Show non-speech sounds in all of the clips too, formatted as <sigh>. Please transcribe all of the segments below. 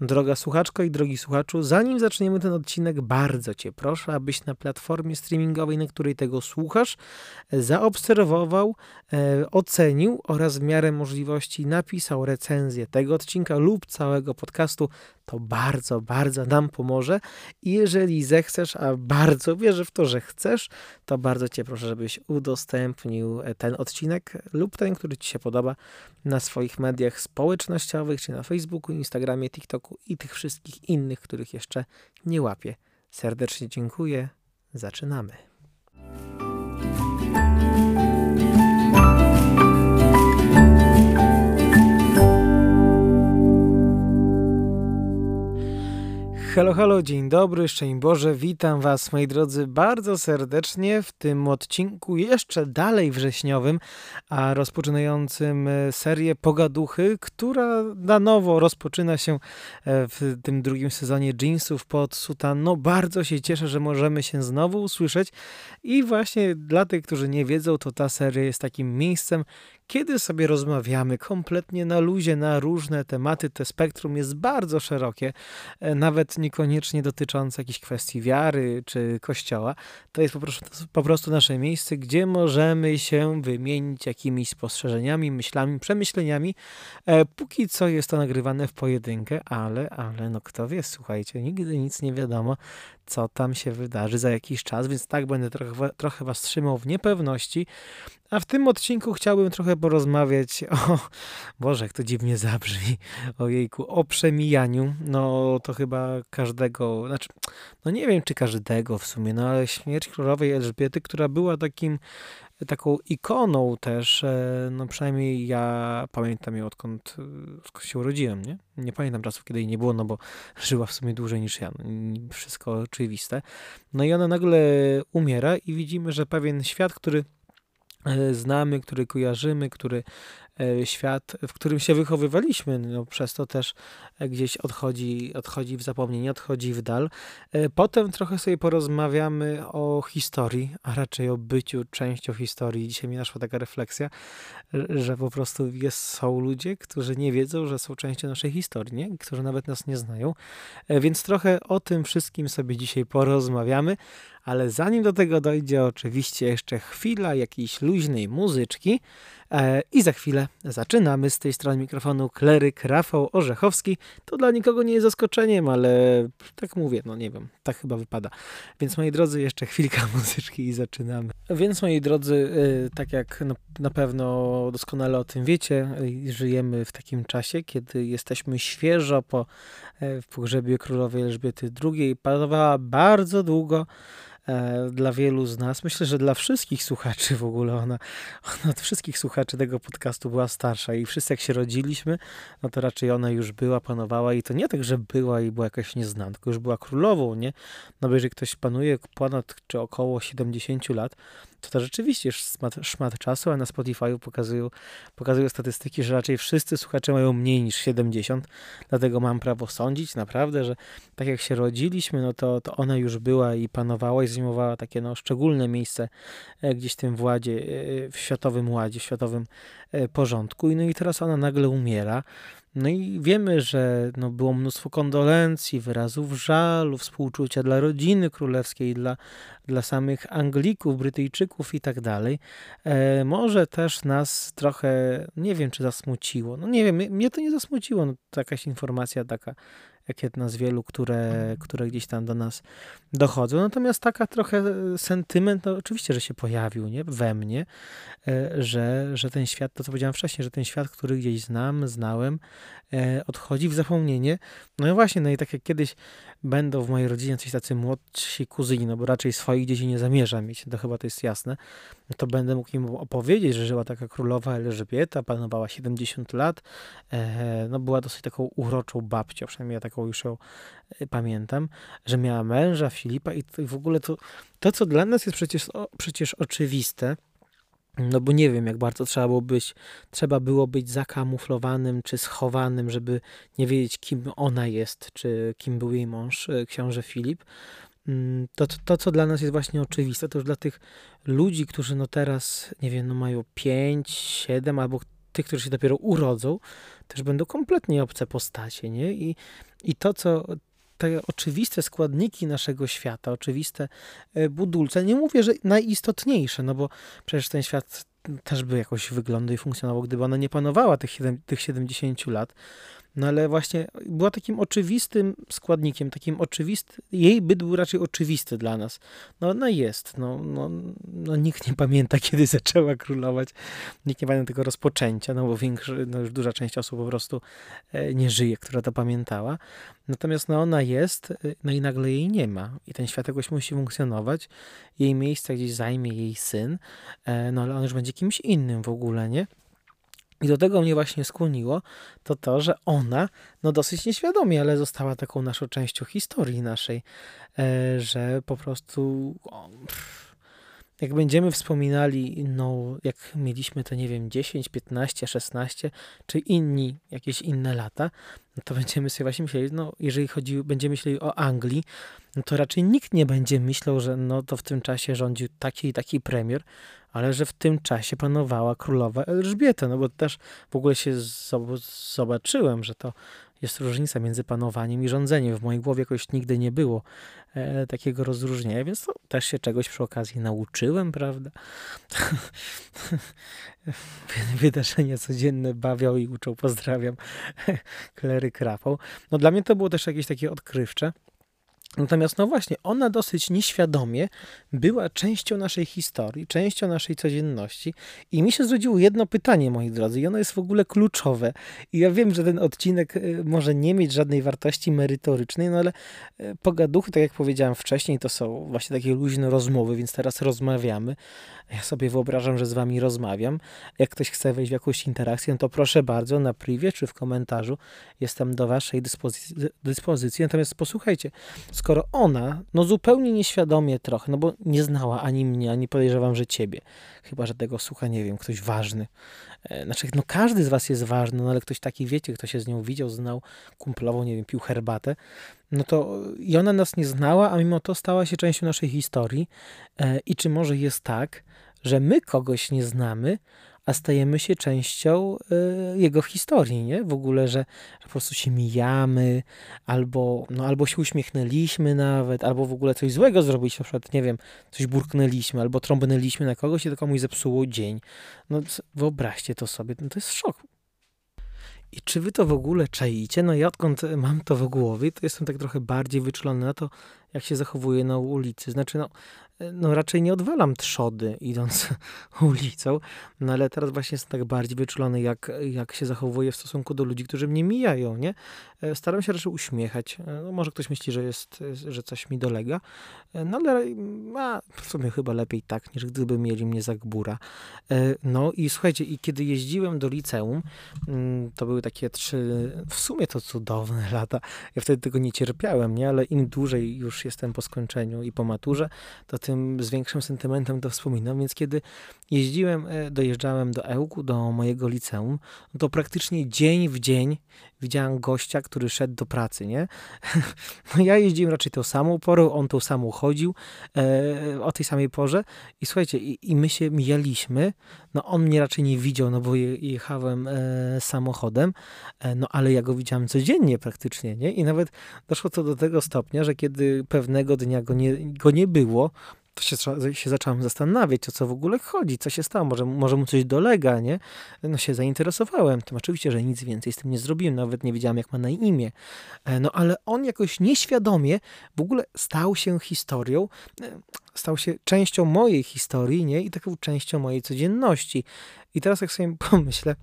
Droga słuchaczko i drogi słuchaczu, zanim zaczniemy ten odcinek, bardzo Cię proszę, abyś na platformie streamingowej, na której tego słuchasz, zaobserwował, e, ocenił oraz w miarę możliwości napisał recenzję tego odcinka lub całego podcastu. To bardzo, bardzo nam pomoże. I jeżeli zechcesz, a bardzo wierzę w to, że chcesz, to bardzo Cię proszę, żebyś udostępnił ten odcinek lub ten, który Ci się podoba na swoich mediach społecznościowych, czy na Facebooku, Instagramie, TikToku i tych wszystkich innych, których jeszcze nie łapię. Serdecznie dziękuję. Zaczynamy. Halo, halo, dzień dobry, szczęść Boże, witam Was moi drodzy bardzo serdecznie w tym odcinku jeszcze dalej wrześniowym, a rozpoczynającym e, serię Pogaduchy, która na nowo rozpoczyna się e, w tym drugim sezonie Jeansów pod sutan. No bardzo się cieszę, że możemy się znowu usłyszeć i właśnie dla tych, którzy nie wiedzą, to ta seria jest takim miejscem, kiedy sobie rozmawiamy kompletnie na luzie na różne tematy, te spektrum jest bardzo szerokie, e, nawet niekoniecznie dotyczące jakichś kwestii wiary czy kościoła. To jest po prostu, po prostu nasze miejsce, gdzie możemy się wymienić jakimiś spostrzeżeniami, myślami, przemyśleniami. E, póki co jest to nagrywane w pojedynkę, ale, ale no kto wie, słuchajcie, nigdy nic nie wiadomo co tam się wydarzy za jakiś czas, więc tak będę trochę, trochę Was trzymał w niepewności. A w tym odcinku chciałbym trochę porozmawiać <laughs> o, Boże, jak to dziwnie zabrzmi, ojejku, o przemijaniu. No to chyba każdego, znaczy, no nie wiem czy każdego w sumie, no ale śmierć królowej Elżbiety, która była takim taką ikoną też, e, no przynajmniej ja pamiętam ją odkąd, odkąd się urodziłem, nie? Nie pamiętam czasów, kiedy jej nie było, no bo <laughs> żyła w sumie dłużej niż ja, no, wszystko oczywiste. No i ona nagle umiera i widzimy, że pewien świat, który e, znamy, który kojarzymy, który E, świat, w którym się wychowywaliśmy. No, przez to też e, gdzieś odchodzi, odchodzi w zapomnienie, odchodzi w dal. E, potem trochę sobie porozmawiamy o historii, a raczej o byciu częścią historii. Dzisiaj mi naszła taka refleksja, że po prostu jest, są ludzie, którzy nie wiedzą, że są częścią naszej historii, nie? którzy nawet nas nie znają. Więc trochę o tym wszystkim sobie dzisiaj porozmawiamy. Ale zanim do tego dojdzie, oczywiście jeszcze chwila jakiejś luźnej muzyczki. E, I za chwilę zaczynamy. Z tej strony mikrofonu kleryk Rafał Orzechowski. To dla nikogo nie jest zaskoczeniem, ale tak mówię, no nie wiem, tak chyba wypada. Więc moi drodzy, jeszcze chwilka <laughs> muzyczki i zaczynamy. Więc moi drodzy, e, tak jak na pewno doskonale o tym wiecie, e, żyjemy w takim czasie, kiedy jesteśmy świeżo po pogrzebie królowej Elżbiety II. Panowała bardzo długo E, dla wielu z nas, myślę, że dla wszystkich słuchaczy w ogóle, ona, ona od wszystkich słuchaczy tego podcastu była starsza i wszyscy jak się rodziliśmy, no to raczej ona już była, panowała i to nie tak, że była i była jakaś nieznana, tylko już była królową, nie? No bo jeżeli ktoś panuje ponad czy około 70 lat, to to rzeczywiście szmat, szmat czasu, a na Spotify pokazują, pokazują statystyki, że raczej wszyscy słuchacze mają mniej niż 70, dlatego mam prawo sądzić naprawdę, że tak jak się rodziliśmy, no to, to ona już była i panowała i zajmowała takie no, szczególne miejsce e, gdzieś w tym władzie, e, w światowym ładzie, w światowym e, porządku. No i teraz ona nagle umiera. No i wiemy, że no, było mnóstwo kondolencji, wyrazów żalu, współczucia dla rodziny królewskiej, dla, dla samych Anglików, Brytyjczyków i tak dalej. E, może też nas trochę, nie wiem, czy zasmuciło. No nie wiem, mnie to nie zasmuciło. No, jakaś informacja taka jak jedna z wielu, które, które gdzieś tam do nas dochodzą. Natomiast taka trochę sentyment, no oczywiście, że się pojawił nie? we mnie, e, że, że ten świat, to co powiedziałem wcześniej, że ten świat, który gdzieś znam, znałem, e, odchodzi w zapomnienie. No i właśnie, no i tak jak kiedyś będą w mojej rodzinie coś tacy młodsi kuzyni, no bo raczej swoich dzieci nie zamierzam mieć, to chyba to jest jasne, no to będę mógł im opowiedzieć, że żyła taka królowa Elżbieta, panowała 70 lat, e, no była dosyć taką uroczą babcią, przynajmniej ja taką już ją e, pamiętam, że miała męża Filipa i, w ogóle to, to, co dla nas jest przecież, o, przecież oczywiste, no bo nie wiem, jak bardzo trzeba było być, trzeba było być zakamuflowanym czy schowanym, żeby nie wiedzieć, kim ona jest, czy kim był jej mąż, e, książę Filip. Mm, to, to, to, co dla nas jest właśnie oczywiste, to już dla tych ludzi, którzy no teraz, nie wiem, no mają 5, 7 albo tych, którzy się dopiero urodzą, też będą kompletnie obce postacie, nie? I, i to, co te oczywiste składniki naszego świata, oczywiste e, budulce, nie mówię, że najistotniejsze, no bo przecież ten świat też by jakoś wyglądał i funkcjonował, gdyby ona nie panowała tych, tych 70 lat, no ale właśnie była takim oczywistym składnikiem, takim oczywisty, jej byt był raczej oczywisty dla nas. No ona jest, no, no, no nikt nie pamięta, <laughs> kiedy zaczęła królować, nikt nie pamięta tego rozpoczęcia, no bo większy, no już duża część osób po prostu e, nie żyje, która to pamiętała. Natomiast no ona jest, e, no i nagle jej nie ma i ten świat jakoś musi funkcjonować, jej miejsce gdzieś zajmie jej syn, e, no ale on już będzie kimś innym w ogóle, nie? I do tego mnie właśnie skłoniło, to to, że ona, no dosyć nieświadomie, ale została taką naszą częścią historii naszej, e, że po prostu o, jak będziemy wspominali, no jak mieliśmy to, nie wiem, 10, 15, 16, czy inni, jakieś inne lata, no to będziemy sobie właśnie myśleli, no jeżeli chodzi, będziemy myśleli o Anglii, no to raczej nikt nie będzie myślał, że no to w tym czasie rządził taki i taki premier, ale że w tym czasie panowała królowa Elżbieta, no bo też w ogóle się zobaczyłem, że to jest różnica między panowaniem i rządzeniem. W mojej głowie jakoś nigdy nie było e, takiego rozróżnienia, więc to też się czegoś przy okazji nauczyłem, prawda? <laughs> Wydarzenia codzienne bawią i uczą, pozdrawiam, <laughs> Klery Krapą. No dla mnie to było też jakieś takie odkrywcze. Natomiast, no właśnie, ona dosyć nieświadomie była częścią naszej historii, częścią naszej codzienności. I mi się zrodziło jedno pytanie, moi drodzy, i ono jest w ogóle kluczowe. I ja wiem, że ten odcinek y, może nie mieć żadnej wartości merytorycznej, no ale y, pogaduchy, tak jak powiedziałem wcześniej, to są właśnie takie luźne rozmowy, więc teraz rozmawiamy. Ja sobie wyobrażam, że z wami rozmawiam. Jak ktoś chce wejść w jakąś interakcję, no to proszę bardzo, na privie czy w komentarzu jestem do waszej dyspozycji. dyspozycji. Natomiast posłuchajcie, skoro ona, no zupełnie nieświadomie trochę, no bo nie znała ani mnie, ani podejrzewam, że ciebie, chyba, że tego słucha, nie wiem, ktoś ważny. E, znaczy, no każdy z was jest ważny, no ale ktoś taki, wiecie, kto się z nią widział, znał, kumplowo, nie wiem, pił herbatę, no to i ona nas nie znała, a mimo to stała się częścią naszej historii. E, I czy może jest tak, że my kogoś nie znamy, a stajemy się częścią y, jego historii, nie? W ogóle, że, że, po prostu się mijamy, albo, no, albo się uśmiechnęliśmy nawet, albo w ogóle coś złego zrobiliśmy, na przykład, nie wiem, coś burknęliśmy, albo trąbnęliśmy na kogoś i to komuś zepsuło dzień. No wyobraźcie to sobie, no, to jest szok. I czy wy to w ogóle czaicie? No ja odkąd mam to w głowie, to jestem tak trochę bardziej wyczulony na to, jak się zachowuje na ulicy. Znaczy, no, no raczej nie odwalam trzody idąc <laughs> ulicą, no ale teraz właśnie jestem tak bardziej wyczulony, jak, jak się zachowuję w stosunku do ludzi, którzy mnie mijają, nie? E, staram się raczej uśmiechać. E, no, może ktoś myśli, że jest, że coś mi dolega, e, no ale a, w sumie chyba lepiej tak, niż gdyby mieli mnie za gbura. No i słuchajcie, i kiedy jeździłem do liceum, mm, to były takie trzy, w sumie to cudowne <laughs> lata. Ja wtedy tego nie cierpiałem, nie? Ale im dłużej już jestem po skończeniu i po maturze, to tym z większym sentymentem to wspominam, więc kiedy jeździłem, e, dojeżdżałem do Ełku, do mojego liceum, to praktycznie dzień w dzień widziałem gościa, który szedł do pracy, nie? <laughs> No ja jeździłem raczej tą samą porą, on tą samą chodził e, o tej samej porze i słuchajcie, i, i, my się mijaliśmy, no on mnie raczej nie widział, no bo je, jechałem e, samochodem, e, no ale ja go widziałem codziennie praktycznie, nie? I nawet doszło to do tego stopnia, że kiedy pewnego dnia go nie, go nie było, to się, się zacząłem zastanawiać, o co w ogóle chodzi, co się stało, może, może mu coś dolega, nie? No się zainteresowałem tym, oczywiście, że nic więcej z tym nie zrobiłem, nawet nie wiedziałem, jak ma na imię. E, no ale on jakoś nieświadomie w ogóle stał się historią, e, stał się częścią mojej historii, nie? I taką częścią mojej codzienności. I teraz jak sobie pomyślę,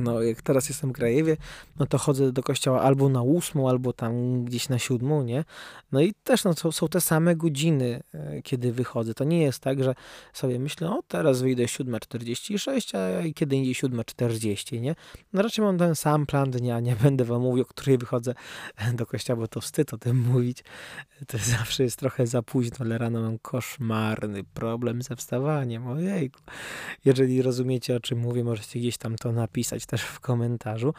no, jak teraz jestem w Grajewie, no to chodzę do kościoła albo na ósmą, albo tam gdzieś na siódmą, nie? No i też no, to są te same godziny, e, kiedy wychodzę. To nie jest tak, że sobie myślę, o teraz wyjdę 7.46, a kiedy indziej 7.40, nie? No raczej mam ten sam plan dnia, nie będę wam mówił, o której wychodzę do kościoła, bo to wstyd o tym mówić. To zawsze jest trochę za późno, ale rano mam koszmarny problem ze wstawaniem, ojejku. Jeżeli rozumiecie, o czym mówię, możecie gdzieś tam to napisać też w komentarzu.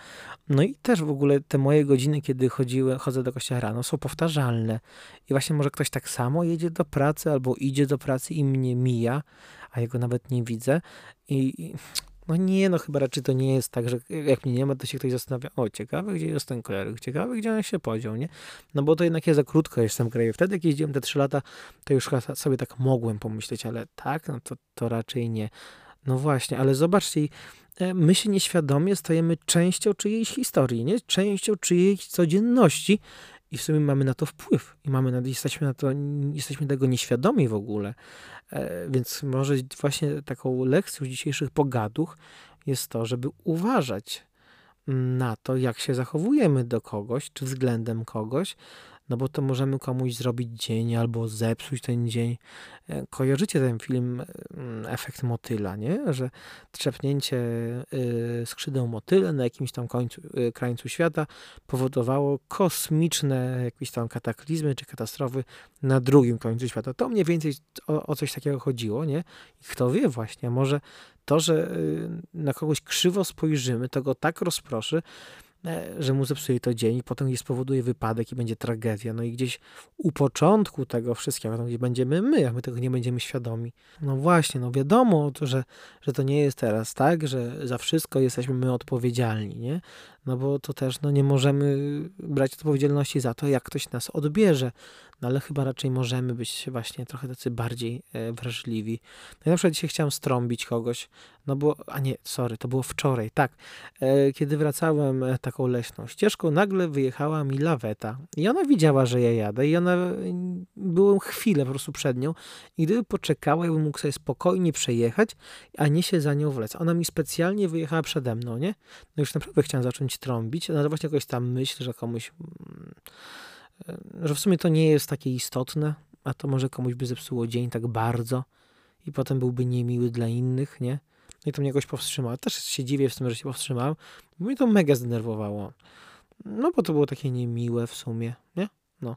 No i też w ogóle te moje godziny, kiedy chodziłem, chodzę do kościoła rano, są powtarzalne. I właśnie może ktoś tak samo jedzie do pracy albo idzie do pracy i mnie mija, a jego nawet nie widzę. I, No nie, no chyba raczej to nie jest tak, że jak mnie nie ma, to się ktoś zastanawia, o ciekawe, gdzie jest ten kleryk, ciekawe, gdzie on się podział, nie? No bo to jednak jest za krótko jestem w kraju. Wtedy, jak jeździłem te trzy lata, to już sobie tak mogłem pomyśleć, ale tak, no to, to raczej nie. No właśnie, ale zobaczcie, my się nieświadomie stajemy częścią czyjejś historii, nie? Częścią czyjejś codzienności i w sumie mamy na to wpływ i mamy na, jesteśmy na to, jesteśmy tego nieświadomi w ogóle. E, więc może właśnie taką lekcją dzisiejszych pogaduch jest to, żeby uważać na to, jak się zachowujemy do kogoś, czy względem kogoś, no bo to możemy komuś zrobić dzień albo zepsuć ten dzień. E, kojarzycie ten film mm, Efekt motyla, nie? Że trzepnięcie y, skrzydeł motyla na jakimś tam końcu, y, krańcu świata powodowało kosmiczne jakieś tam kataklizmy czy katastrofy na drugim końcu świata. To mniej więcej o, o coś takiego chodziło, nie? I kto wie właśnie, może to, że y, na kogoś krzywo spojrzymy, to go tak rozproszy, E, że mu zepsuje to dzień, potem gdzieś spowoduje wypadek i będzie tragedia. No i gdzieś u początku tego wszystkiego, no gdzieś będziemy my, a my tego nie będziemy świadomi. No właśnie, no wiadomo, że, że to nie jest teraz tak, że za wszystko jesteśmy my odpowiedzialni, nie? No bo to też no, nie możemy brać odpowiedzialności za to, jak ktoś nas odbierze. No ale chyba raczej możemy być właśnie trochę tacy bardziej e, wrażliwi. No, na przykład dzisiaj chciałem strąbić kogoś, no bo, a nie, sorry, to było wczoraj, tak. E, kiedy wracałem e, taką leśną ścieżką, nagle wyjechała mi laweta i ona widziała, że ja jadę i ona, byłem chwilę po prostu przed nią i gdyby poczekała, ja bym mógł sobie spokojnie przejechać, a nie się za nią wlec. Ona mi specjalnie wyjechała przede mną, nie? No już naprawdę chciałem zacząć trąbić, no ale właśnie jakoś tam myśl, że komuś mm, że w sumie to nie jest takie istotne, a to może komuś by zepsuło dzień tak bardzo i potem byłby niemiły dla innych, nie? No i to mnie jakoś powstrzymało. Też się dziwię w tym, że się powstrzymałem, bo mnie to mega zdenerwowało. No bo to było takie niemiłe w sumie, nie? No.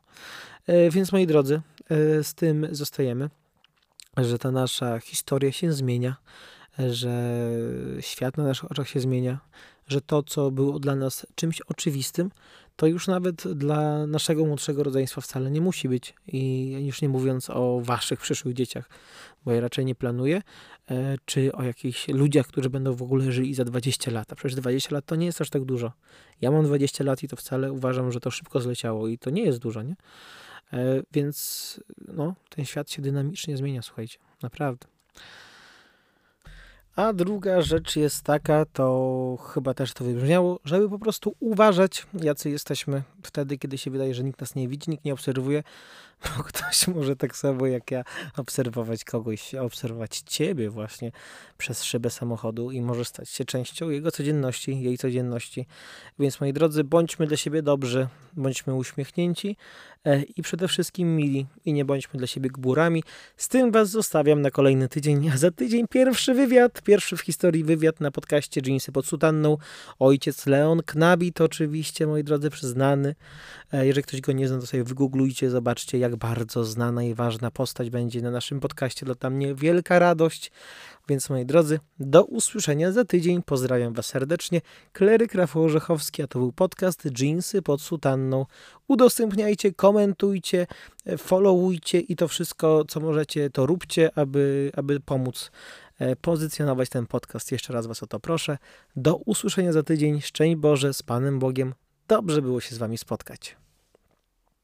E, więc moi drodzy, e, z tym zostajemy, że ta nasza historia się zmienia, że świat na naszych oczach się zmienia, że to, co było dla nas czymś oczywistym, to już nawet dla naszego młodszego rodzeństwa wcale nie musi być. I już nie mówiąc o waszych przyszłych dzieciach, bo ja raczej nie planuję, e, czy o jakichś ludziach, którzy będą w ogóle żyli za 20 lat. A przecież 20 lat to nie jest aż tak dużo. Ja mam 20 lat i to wcale uważam, że to szybko zleciało i to nie jest dużo, nie? E, więc no, ten świat się dynamicznie zmienia, słuchajcie, naprawdę. A druga rzecz jest taka, to chyba też to wybrzmiało, żeby po prostu uważać, jacy jesteśmy wtedy, kiedy się wydaje, że nikt nas nie widzi, nikt nie obserwuje, bo <laughs> ktoś może tak samo jak ja obserwować kogoś, obserwować ciebie właśnie przez szybę samochodu i może stać się częścią jego codzienności, jej codzienności. Więc moi drodzy, bądźmy dla siebie dobrzy, bądźmy uśmiechnięci e, i przede wszystkim mili i nie bądźmy dla siebie gburami. Z tym was zostawiam na kolejny tydzień, a za tydzień pierwszy wywiad, pierwszy w historii wywiad na podcaście Jeansy pod sutanną. Ojciec Leon Knabit oczywiście, moi drodzy, przyznany. E, jeżeli ktoś go nie zna, to sobie wygooglujcie, zobaczcie jak bardzo znana i ważna postać będzie na naszym podcaście. Dla mnie wielka radość. Więc moi drodzy, do usłyszenia za tydzień. Pozdrawiam Was serdecznie. Kleryk Rafał Orzechowski, a to był podcast Jeansy pod sutanną. Udostępniajcie, komentujcie, followujcie i to wszystko, co możecie, to róbcie, aby, aby pomóc e, pozycjonować ten podcast. Jeszcze raz Was o to proszę. Do usłyszenia za tydzień. Szczęść Boże z Panem Bogiem. Dobrze było się z Wami spotkać.